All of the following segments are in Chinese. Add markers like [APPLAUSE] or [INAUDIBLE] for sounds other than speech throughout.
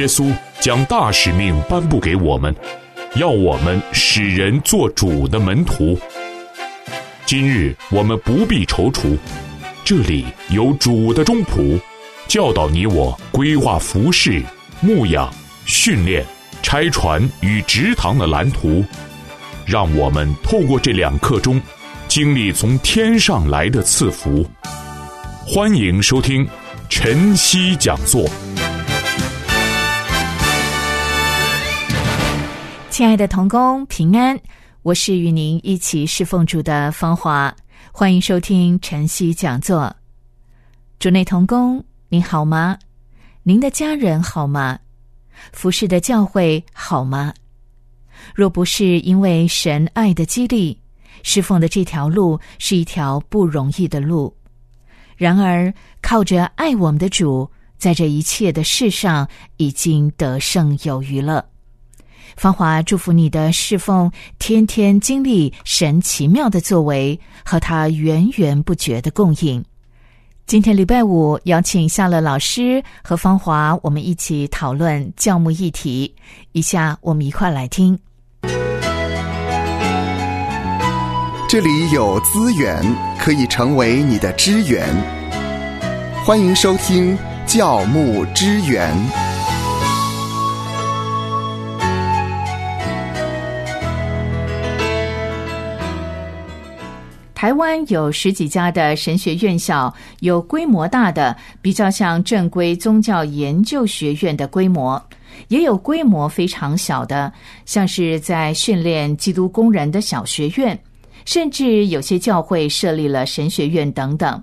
耶稣将大使命颁布给我们，要我们使人做主的门徒。今日我们不必踌躇，这里有主的中仆，教导你我规划服饰、牧养、训练、拆船与职堂的蓝图，让我们透过这两刻钟，经历从天上来的赐福。欢迎收听晨曦讲座。亲爱的童工平安，我是与您一起侍奉主的芳华，欢迎收听晨曦讲座。主内童工，您好吗？您的家人好吗？服侍的教会好吗？若不是因为神爱的激励，侍奉的这条路是一条不容易的路。然而，靠着爱我们的主，在这一切的事上已经得胜有余了。芳华祝福你的侍奉，天天经历神奇妙的作为和他源源不绝的供应。今天礼拜五，邀请夏乐老师和芳华，我们一起讨论教牧议题。以下我们一块来听。这里有资源可以成为你的支援，欢迎收听教牧支援。台湾有十几家的神学院校，有规模大的，比较像正规宗教研究学院的规模，也有规模非常小的，像是在训练基督工人的小学院，甚至有些教会设立了神学院等等。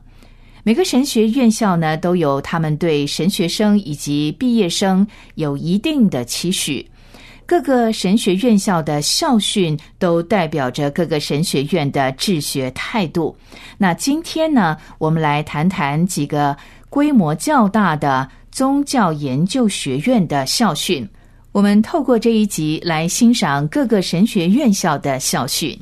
每个神学院校呢，都有他们对神学生以及毕业生有一定的期许。各个神学院校的校训都代表着各个神学院的治学态度。那今天呢，我们来谈谈几个规模较大的宗教研究学院的校训。我们透过这一集来欣赏各个神学院校的校训。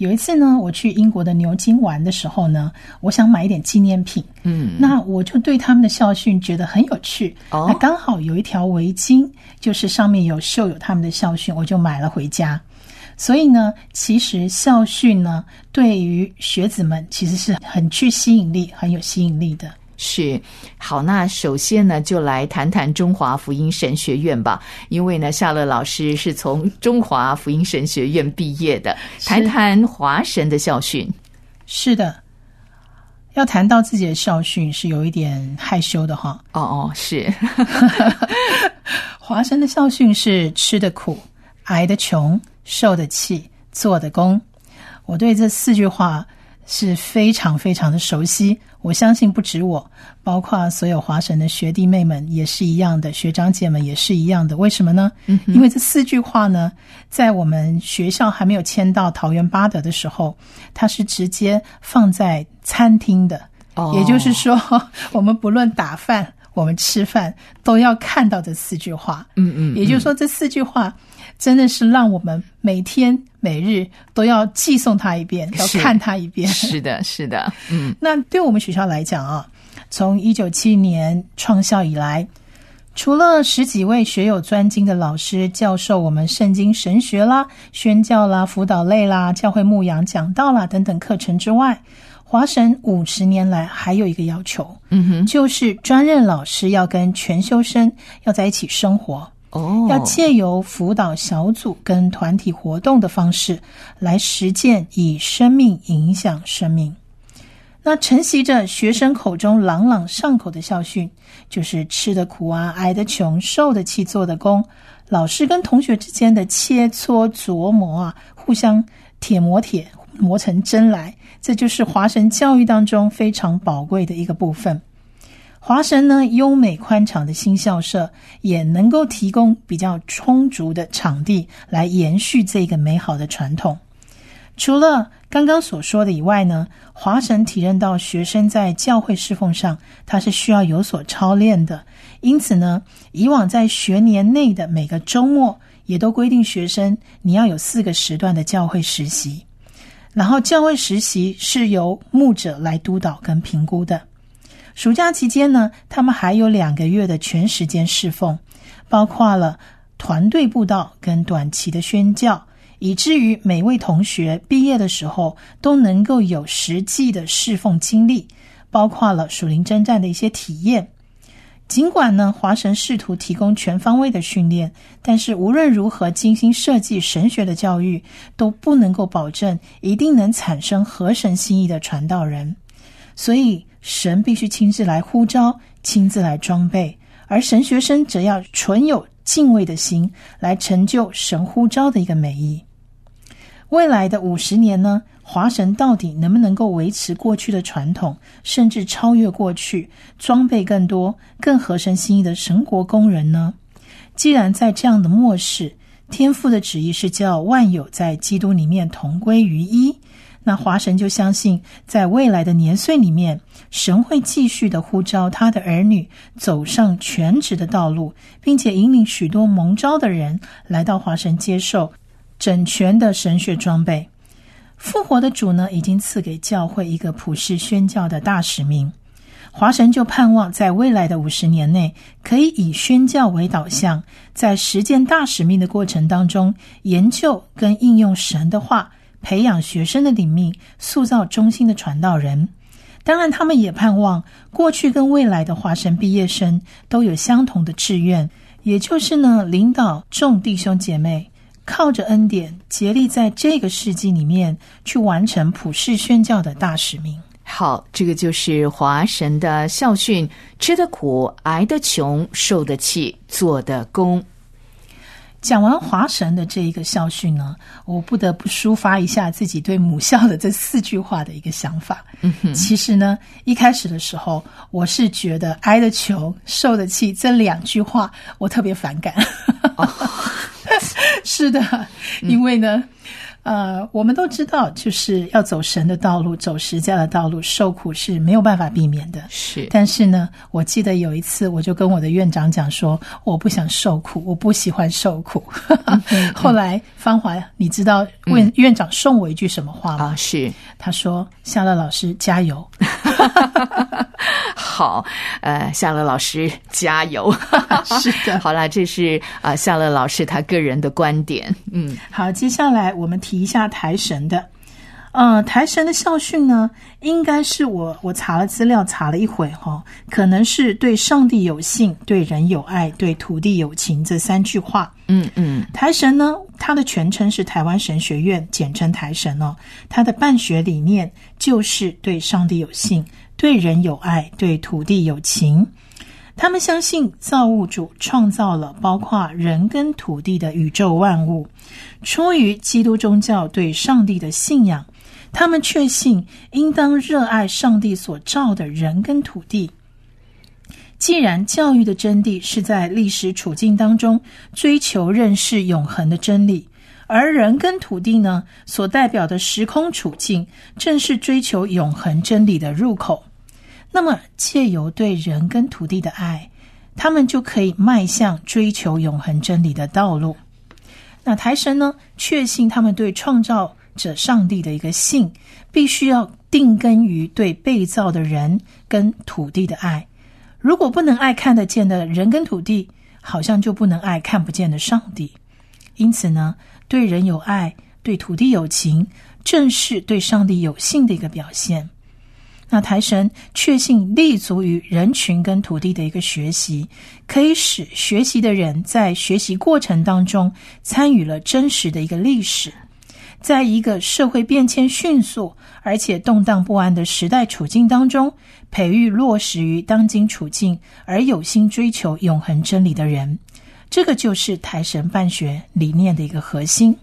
有一次呢，我去英国的牛津玩的时候呢，我想买一点纪念品。嗯，那我就对他们的校训觉得很有趣。哦那刚好有一条围巾，就是上面有绣有他们的校训，我就买了回家。所以呢，其实校训呢，对于学子们其实是很具吸引力、很有吸引力的。是好，那首先呢，就来谈谈中华福音神学院吧。因为呢，夏乐老师是从中华福音神学院毕业的，谈谈华神的校训。是的，要谈到自己的校训是有一点害羞的哈。哦哦，是 [LAUGHS] 华神的校训是吃的苦，挨的穷，受的气，做的工。我对这四句话是非常非常的熟悉。我相信不止我，包括所有华神的学弟妹们也是一样的，学长姐们也是一样的。为什么呢？因为这四句话呢，在我们学校还没有迁到桃园八德的时候，它是直接放在餐厅的。哦也就是说，[LAUGHS] 我们不论打饭，我们吃饭都要看到这四句话。嗯嗯，也就是说，这四句话真的是让我们每天每日都要寄送他一遍，要看他一遍。是的，是的，嗯，[LAUGHS] 那对我们学校来讲啊，从一九七年创校以来，除了十几位学有专精的老师教授我们圣经神学啦、宣教啦、辅导类啦、教会牧养讲道啦等等课程之外，华神五十年来还有一个要求，嗯哼，就是专任老师要跟全修生要在一起生活。哦，要借由辅导小组跟团体活动的方式来实践以生命影响生命。那承袭着学生口中朗朗上口的校训，就是吃的苦啊，挨的穷，受的气，做的功。老师跟同学之间的切磋琢磨啊，互相铁磨铁，磨成针来，这就是华神教育当中非常宝贵的一个部分。华神呢，优美宽敞的新校舍也能够提供比较充足的场地来延续这个美好的传统。除了刚刚所说的以外呢，华神体认到学生在教会侍奉上，他是需要有所操练的。因此呢，以往在学年内的每个周末，也都规定学生你要有四个时段的教会实习，然后教会实习是由牧者来督导跟评估的。暑假期间呢，他们还有两个月的全时间侍奉，包括了团队布道跟短期的宣教，以至于每位同学毕业的时候都能够有实际的侍奉经历，包括了属灵征战的一些体验。尽管呢，华神试图提供全方位的训练，但是无论如何精心设计神学的教育，都不能够保证一定能产生合神心意的传道人。所以，神必须亲自来呼召，亲自来装备，而神学生则要存有敬畏的心，来成就神呼召的一个美意。未来的五十年呢？华神到底能不能够维持过去的传统，甚至超越过去，装备更多、更合神心意的神国工人呢？既然在这样的末世，天父的旨意是叫万有在基督里面同归于一，那华神就相信，在未来的年岁里面，神会继续的呼召他的儿女走上全职的道路，并且引领许多蒙召的人来到华神接受整全的神学装备。复活的主呢，已经赐给教会一个普世宣教的大使命。华神就盼望在未来的五十年内，可以以宣教为导向，在实践大使命的过程当中，研究跟应用神的话，培养学生的灵命，塑造忠心的传道人。当然，他们也盼望过去跟未来的华神毕业生都有相同的志愿，也就是呢，领导众弟兄姐妹。靠着恩典，竭力在这个世纪里面去完成普世宣教的大使命。好，这个就是华神的校训：吃得苦，挨得穷，受得气，做的功。讲完华神的这一个校训呢，我不得不抒发一下自己对母校的这四句话的一个想法。其实呢，一开始的时候，我是觉得“挨得穷，受得气”这两句话我特别反感。[LAUGHS] 是的，因为呢，呃，我们都知道，就是要走神的道路，走实家的道路，受苦是没有办法避免的。是，但是呢，我记得有一次，我就跟我的院长讲说，我不想受苦，我不喜欢受苦。后来芳华，你知道院院长送我一句什么话吗？是，他说：“夏乐老师加油。[LAUGHS] ”好，呃，夏乐老师加油！[LAUGHS] 是的，好了，这是啊，夏乐老师他个人的观点。嗯，好，接下来我们提一下台神的，呃，台神的校训呢，应该是我我查了资料查了一会哈，可能是对上帝有信，对人有爱，对土地有情这三句话。嗯嗯，台神呢，它的全称是台湾神学院，简称台神哦。它的办学理念就是对上帝有信。对人有爱，对土地有情，他们相信造物主创造了包括人跟土地的宇宙万物。出于基督宗教对上帝的信仰，他们确信应当热爱上帝所造的人跟土地。既然教育的真谛是在历史处境当中追求认识永恒的真理，而人跟土地呢所代表的时空处境，正是追求永恒真理的入口。那么，借由对人跟土地的爱，他们就可以迈向追求永恒真理的道路。那台神呢，确信他们对创造者上帝的一个信，必须要定根于对被造的人跟土地的爱。如果不能爱看得见的人跟土地，好像就不能爱看不见的上帝。因此呢，对人有爱，对土地有情，正是对上帝有信的一个表现。那台神确信立足于人群跟土地的一个学习，可以使学习的人在学习过程当中参与了真实的一个历史，在一个社会变迁迅速而且动荡不安的时代处境当中，培育落实于当今处境而有心追求永恒真理的人，这个就是台神办学理念的一个核心。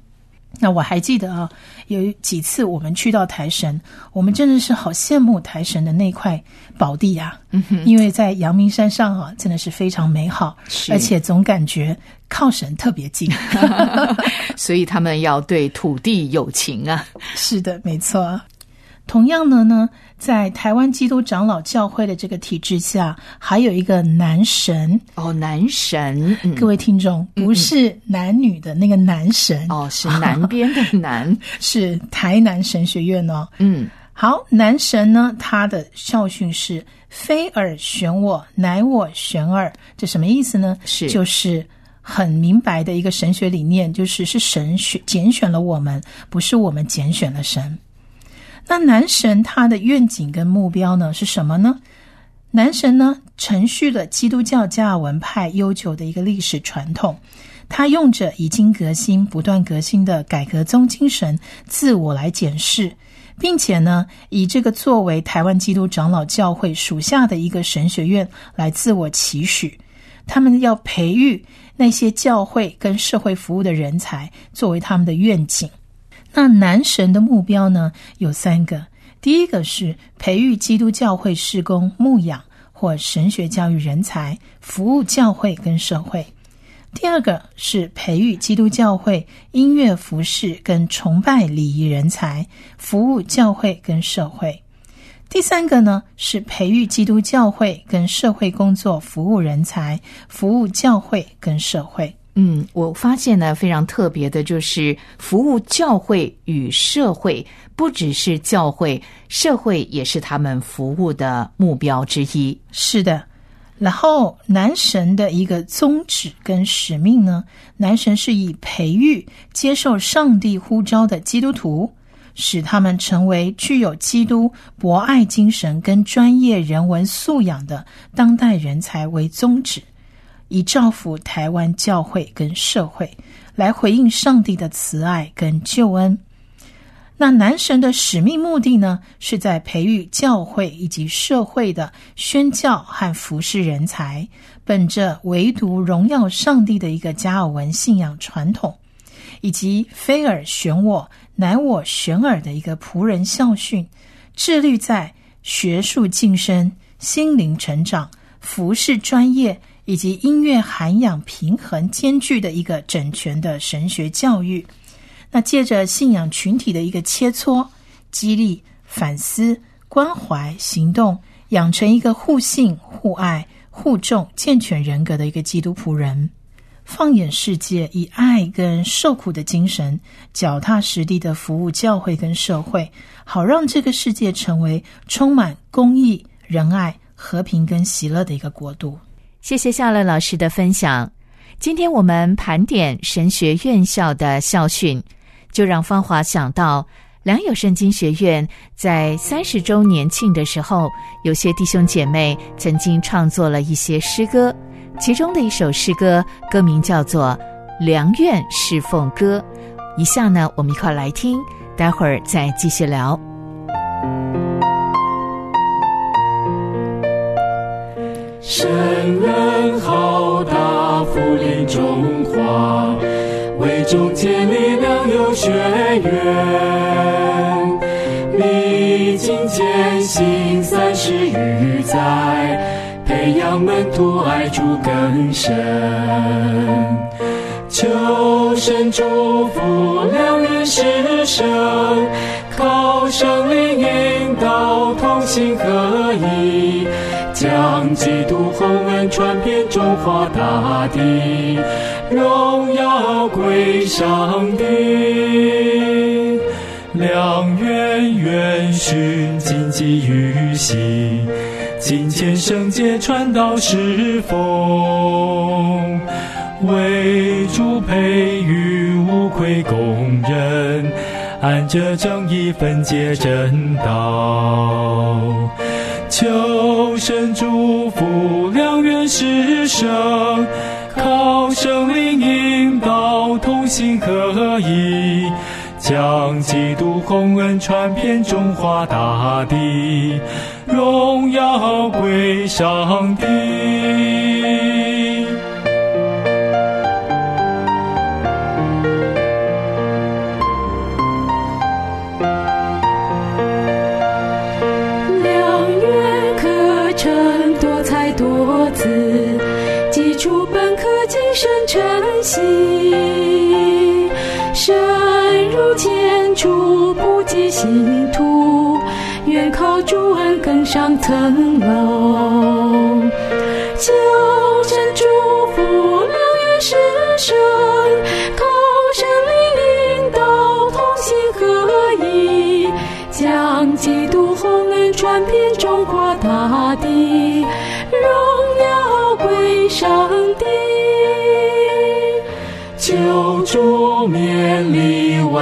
那我还记得啊，有几次我们去到台神，我们真的是好羡慕台神的那块宝地呀。嗯哼，因为在阳明山上啊，真的是非常美好，而且总感觉靠神特别近。[LAUGHS] 所以他们要对土地有情啊。[LAUGHS] 是的，没错。同样的呢，在台湾基督长老教会的这个体制下，还有一个男神。哦，男神，各位听众，不是男女的那个男神。哦，是南边的南，[LAUGHS] 是台南神学院哦。嗯，好，男神呢，他的校训是“非尔选我，乃我选尔”，这什么意思呢？是。就是很明白的一个神学理念，就是是神选拣选了我们，不是我们拣选了神。那男神他的愿景跟目标呢是什么呢？男神呢承续了基督教加尔文派悠久的一个历史传统，他用着已经革新、不断革新的改革宗精神，自我来检视。并且呢，以这个作为台湾基督长老教会属下的一个神学院来自我期许，他们要培育那些教会跟社会服务的人才，作为他们的愿景。那男神的目标呢，有三个：第一个是培育基督教会事工牧养或神学教育人才，服务教会跟社会。第二个是培育基督教会音乐服饰跟崇拜礼仪人才，服务教会跟社会。第三个呢是培育基督教会跟社会工作服务人才，服务教会跟社会。嗯，我发现呢非常特别的就是服务教会与社会，不只是教会，社会也是他们服务的目标之一。是的。然后，男神的一个宗旨跟使命呢？男神是以培育接受上帝呼召的基督徒，使他们成为具有基督博爱精神跟专业人文素养的当代人才为宗旨，以造福台湾教会跟社会，来回应上帝的慈爱跟救恩。那男神的使命目的呢，是在培育教会以及社会的宣教和服侍人才，本着唯独荣耀上帝的一个加尔文信仰传统，以及非尔选我，乃我选尔的一个仆人校训，致力在学术晋升、心灵成长、服饰专业以及音乐涵养平衡兼具的一个整全的神学教育。那借着信仰群体的一个切磋、激励、反思、关怀、行动，养成一个互信、互爱、互重、健全人格的一个基督仆人。放眼世界，以爱跟受苦的精神，脚踏实地的服务教会跟社会，好让这个世界成为充满公义、仁爱、和平跟喜乐的一个国度。谢谢夏乐老师的分享。今天我们盘点神学院校的校训。就让芳华想到良友圣经学院在三十周年庆的时候，有些弟兄姐妹曾经创作了一些诗歌，其中的一首诗歌歌名叫做《良愿侍奉歌》。以下呢，我们一块来听，待会儿再继续聊。神人浩大，福临中华。为中建立良友学院，历经艰辛三十余载，培养门徒爱主更深。求神祝福良缘师生，靠圣灵引导，同心合一。将基督宏恩传遍中华大地，荣耀归上帝。良缘愿循谨记于心，敬虔圣洁传道侍奉，为主培育无愧工人，按着正义分解真道。求神祝福良缘师生，靠圣灵引导，同心合一，将基督红恩传遍中华大地，荣耀归上帝。晨曦深入浅出，不计信徒，愿靠主恩更上层楼。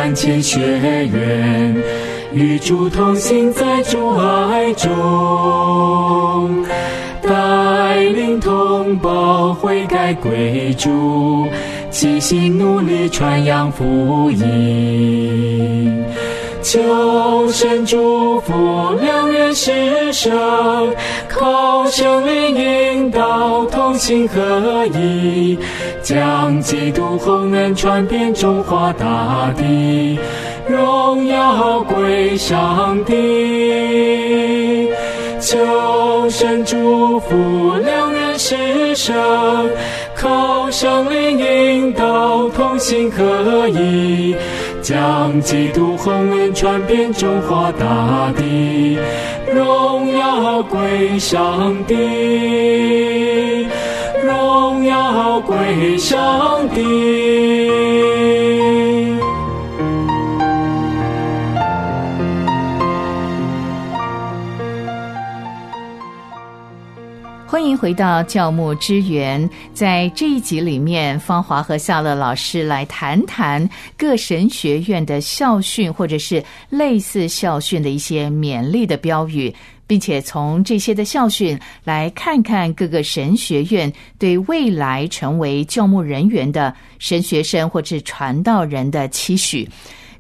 万千学员，与主同行在主爱中，带领同胞悔改归主，齐心努力传扬福音。求神祝福两人师生，靠圣灵引导，同心合一，将基督宏恩传遍中华大地，荣耀归上帝。求神祝福两人师生，靠圣灵引导，同心合一。将基督宏恩传遍中华大地，荣耀归上帝，荣耀归上帝。欢迎回到教牧之源，在这一集里面，芳华和夏乐老师来谈谈各神学院的校训，或者是类似校训的一些勉励的标语，并且从这些的校训来看看各个神学院对未来成为教牧人员的神学生或者传道人的期许。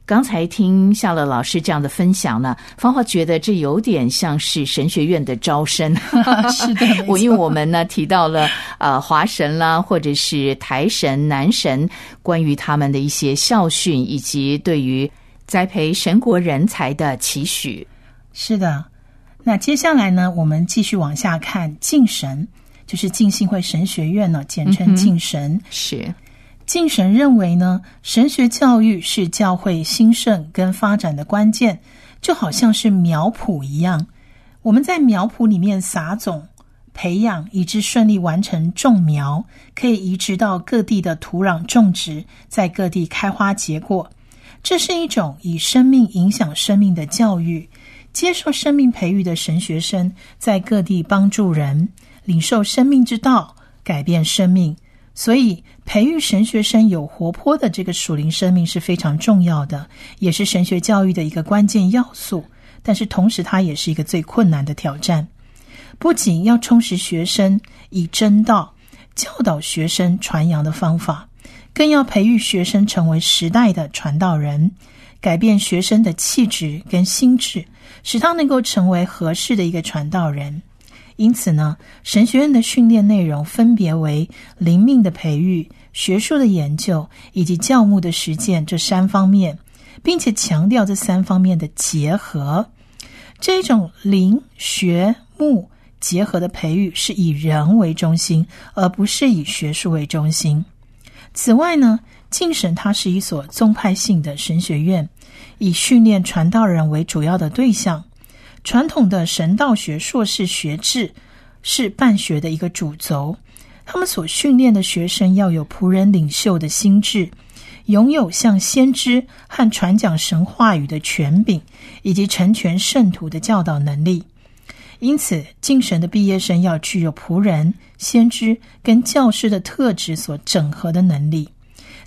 刚才听夏乐老师这样的分享呢，芳华觉得这有点像是神学院的招生。[LAUGHS] 是的，[LAUGHS] 我因为我们呢提到了呃华神啦，或者是台神、南神，关于他们的一些校训，以及对于栽培神国人才的期许。是的。那接下来呢，我们继续往下看敬神，就是敬信会神学院呢，简称敬神。是。敬神认为呢，神学教育是教会兴盛跟发展的关键，就好像是苗圃一样。我们在苗圃里面撒种、培养，以致顺利完成种苗，可以移植到各地的土壤种植，在各地开花结果。这是一种以生命影响生命的教育。接受生命培育的神学生，在各地帮助人，领受生命之道，改变生命。所以，培育神学生有活泼的这个属灵生命是非常重要的，也是神学教育的一个关键要素。但是，同时它也是一个最困难的挑战。不仅要充实学生以真道教导学生传扬的方法，更要培育学生成为时代的传道人，改变学生的气质跟心智，使他能够成为合适的一个传道人。因此呢，神学院的训练内容分别为灵命的培育、学术的研究以及教牧的实践这三方面，并且强调这三方面的结合。这种灵学牧结合的培育是以人为中心，而不是以学术为中心。此外呢，敬神它是一所宗派性的神学院，以训练传道人为主要的对象。传统的神道学硕士学制是办学的一个主轴，他们所训练的学生要有仆人领袖的心智，拥有像先知和传讲神话语的权柄，以及成全圣徒的教导能力。因此，敬神的毕业生要具有仆人、先知跟教师的特质所整合的能力，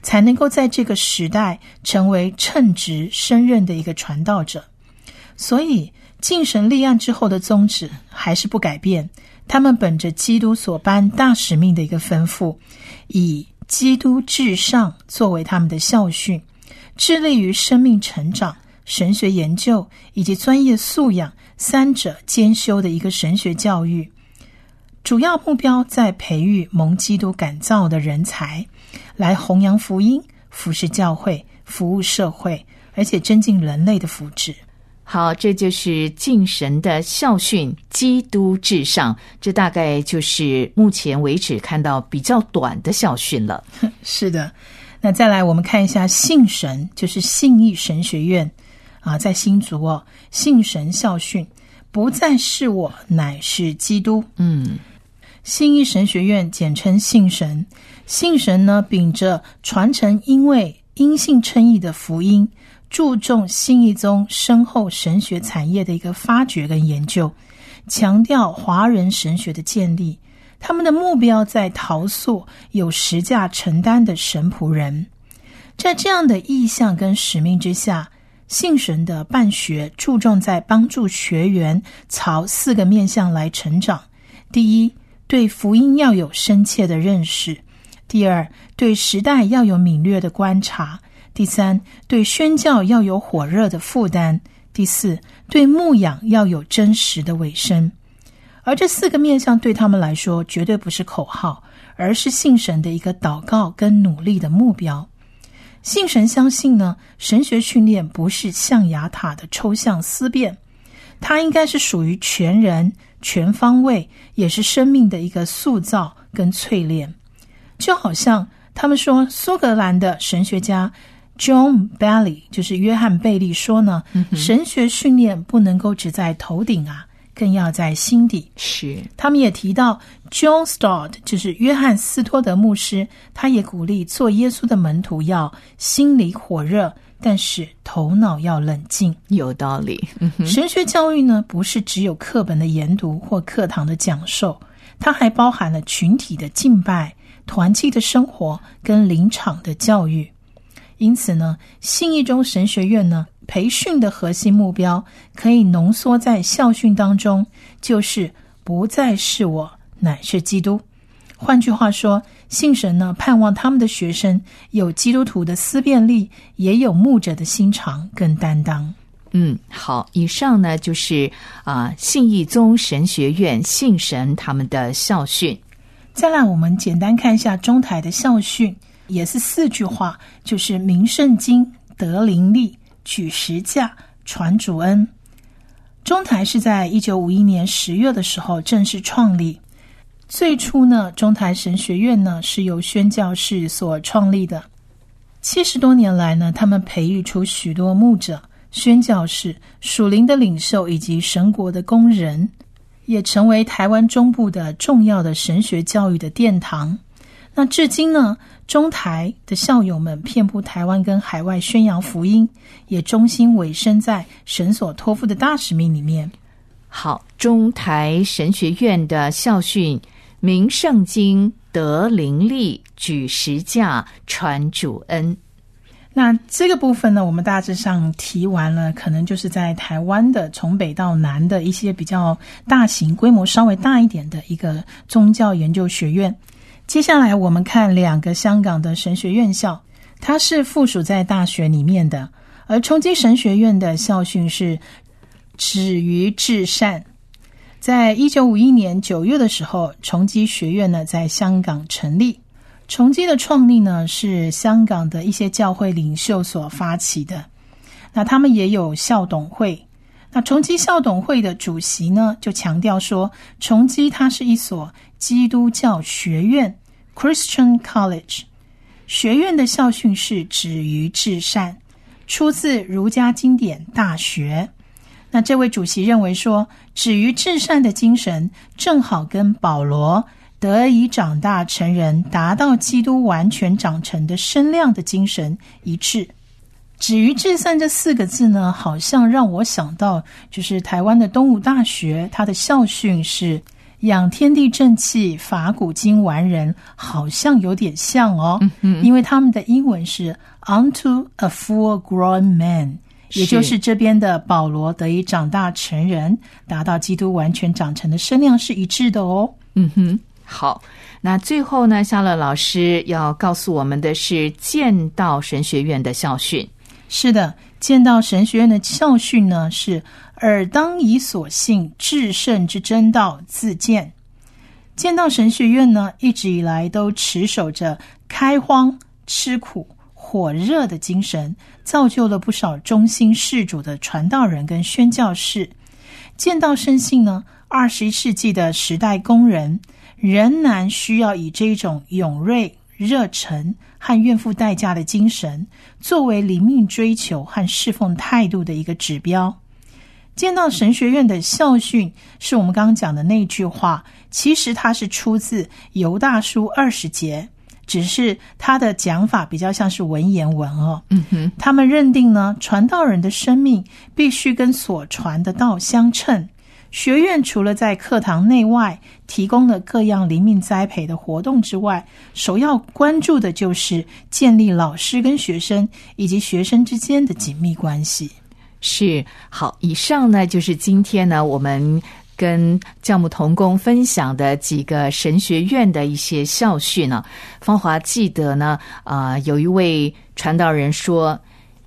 才能够在这个时代成为称职升任的一个传道者。所以。敬神立案之后的宗旨还是不改变，他们本着基督所颁大使命的一个吩咐，以基督至上作为他们的校训，致力于生命成长、神学研究以及专业素养三者兼修的一个神学教育。主要目标在培育蒙基督感召的人才，来弘扬福音、服侍教会、服务社会，而且增进人类的福祉。好，这就是敬神的校训“基督至上”，这大概就是目前为止看到比较短的校训了。[LAUGHS] 是的，那再来我们看一下信神，就是信义神学院啊，在新竹哦，信神校训不再是我，乃是基督。嗯，信义神学院简称信神，信神呢秉着传承，因为因信称义的福音。注重新一宗深厚神学产业的一个发掘跟研究，强调华人神学的建立。他们的目标在陶塑有实价承担的神仆人。在这样的意向跟使命之下，信神的办学注重在帮助学员朝四个面向来成长：第一，对福音要有深切的认识；第二，对时代要有敏锐的观察；第三，对宣教要有火热的负担；第四，对牧养要有真实的尾声。而这四个面向对他们来说，绝对不是口号，而是信神的一个祷告跟努力的目标。信神相信呢，神学训练不是象牙塔的抽象思辨，它应该是属于全人、全方位，也是生命的一个塑造跟淬炼。就好像他们说，苏格兰的神学家 John Bailey 就是约翰贝利说呢，神学训练不能够只在头顶啊。更要在心底。是，他们也提到 John Stott，就是约翰斯托德牧师，他也鼓励做耶稣的门徒要心里火热，但是头脑要冷静。有道理。神学教育呢，不是只有课本的研读或课堂的讲授，它还包含了群体的敬拜、团契的生活跟临场的教育。因此呢，信义中神学院呢。培训的核心目标可以浓缩在校训当中，就是不再是我，乃是基督。换句话说，信神呢盼望他们的学生有基督徒的思辨力，也有牧者的心肠跟担当。嗯，好，以上呢就是啊信义宗神学院信神他们的校训。再来，我们简单看一下中台的校训，也是四句话，就是明圣经得灵力。举十架传主恩，中台是在一九五一年十月的时候正式创立。最初呢，中台神学院呢是由宣教士所创立的。七十多年来呢，他们培育出许多牧者、宣教士、属灵的领袖以及神国的工人，也成为台湾中部的重要的神学教育的殿堂。那至今呢？中台的校友们遍布台湾跟海外宣扬福音，也忠心委身在神所托付的大使命里面。好，中台神学院的校训：明圣经，得灵力，举十架，传主恩。那这个部分呢，我们大致上提完了，可能就是在台湾的从北到南的一些比较大型、规模稍微大一点的一个宗教研究学院。接下来我们看两个香港的神学院校，它是附属在大学里面的。而崇基神学院的校训是“止于至善”。在一九五一年九月的时候，崇基学院呢在香港成立。崇基的创立呢是香港的一些教会领袖所发起的。那他们也有校董会。那崇基校董会的主席呢就强调说，崇基它是一所。基督教学院 （Christian College） 学院的校训是“止于至善”，出自儒家经典《大学》。那这位主席认为说，“止于至善”的精神正好跟保罗得以长大成人、达到基督完全长成的身量的精神一致。“止于至善”这四个字呢，好像让我想到，就是台湾的东吴大学，它的校训是。养天地正气，法古今完人，好像有点像哦。因为他们的英文是 “unto a full grown man”，也就是这边的保罗得以长大成人，达到基督完全长成的身量是一致的哦。嗯哼，好。那最后呢，夏乐老师要告诉我们的是剑道神学院的校训。是的，剑道神学院的校训呢是。尔当以所信至圣之真道自见。见到神学院呢，一直以来都持守着开荒、吃苦、火热的精神，造就了不少忠心事主的传道人跟宣教士。见到生信呢，二十一世纪的时代工人仍然需要以这种勇锐、热忱和愿付代价的精神，作为灵命追求和侍奉态度的一个指标。见到神学院的校训是我们刚刚讲的那句话，其实它是出自犹大书二十节，只是它的讲法比较像是文言文哦。嗯哼，他们认定呢，传道人的生命必须跟所传的道相称，学院除了在课堂内外提供了各样灵命栽培的活动之外，首要关注的就是建立老师跟学生以及学生之间的紧密关系。是好，以上呢就是今天呢我们跟教牧同工分享的几个神学院的一些校训呢。芳华记得呢，啊、有一位传道人说，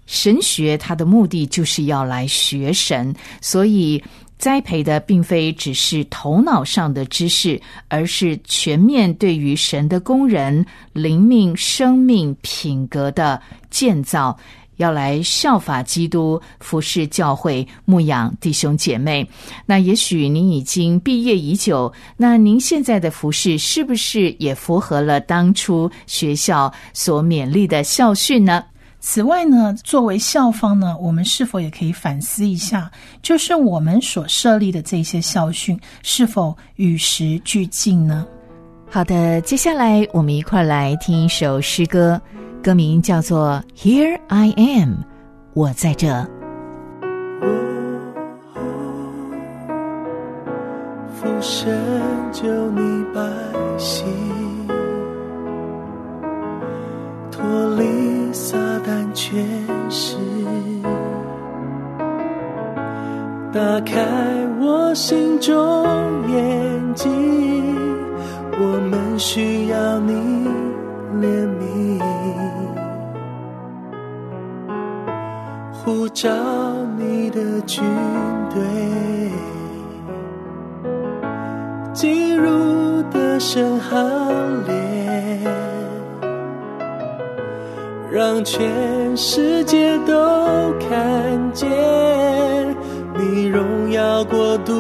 神学它的目的就是要来学神，所以。栽培的并非只是头脑上的知识，而是全面对于神的工人、灵命、生命、品格的建造。要来效法基督，服侍教会，牧养弟兄姐妹。那也许您已经毕业已久，那您现在的服侍是不是也符合了当初学校所勉励的校训呢？此外呢，作为校方呢，我们是否也可以反思一下，就是我们所设立的这些校训是否与时俱进呢？好的，接下来我们一块来听一首诗歌，歌名叫做《Here I Am》，我在这。父神救你百姓，脱离撒旦权势，打开我心中眼睛，我们需要你怜悯，呼召你的军队。进入的神行让全世界都看见你荣耀国度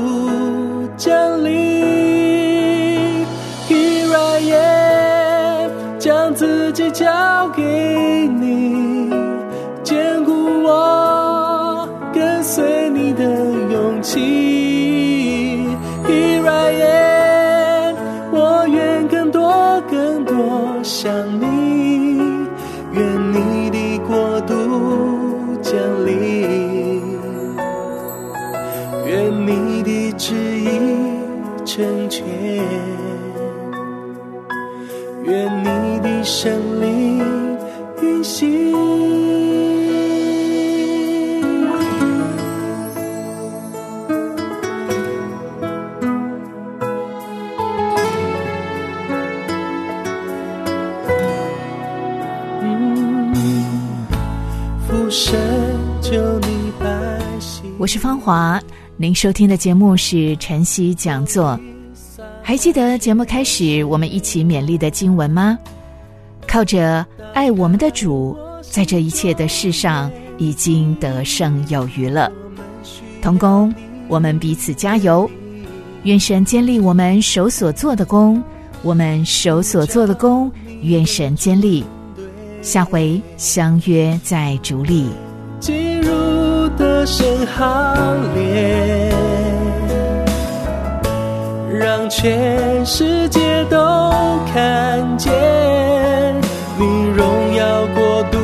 降临。Here I am，将自己交给你，坚固我，跟随你的勇气。Here I am，我愿更多更多想你，愿你的旨意成全，愿你的圣灵运行。父神救你百姓。我是芳华，您收听的节目是晨曦讲座。还记得节目开始我们一起勉励的经文吗？靠着爱我们的主，在这一切的事上已经得胜有余了。同工，我们彼此加油，愿神坚立我们手所做的工，我们手所做的工，愿神坚立。下回相约在主里。进入的神行列，让全世界都看见你荣耀国度。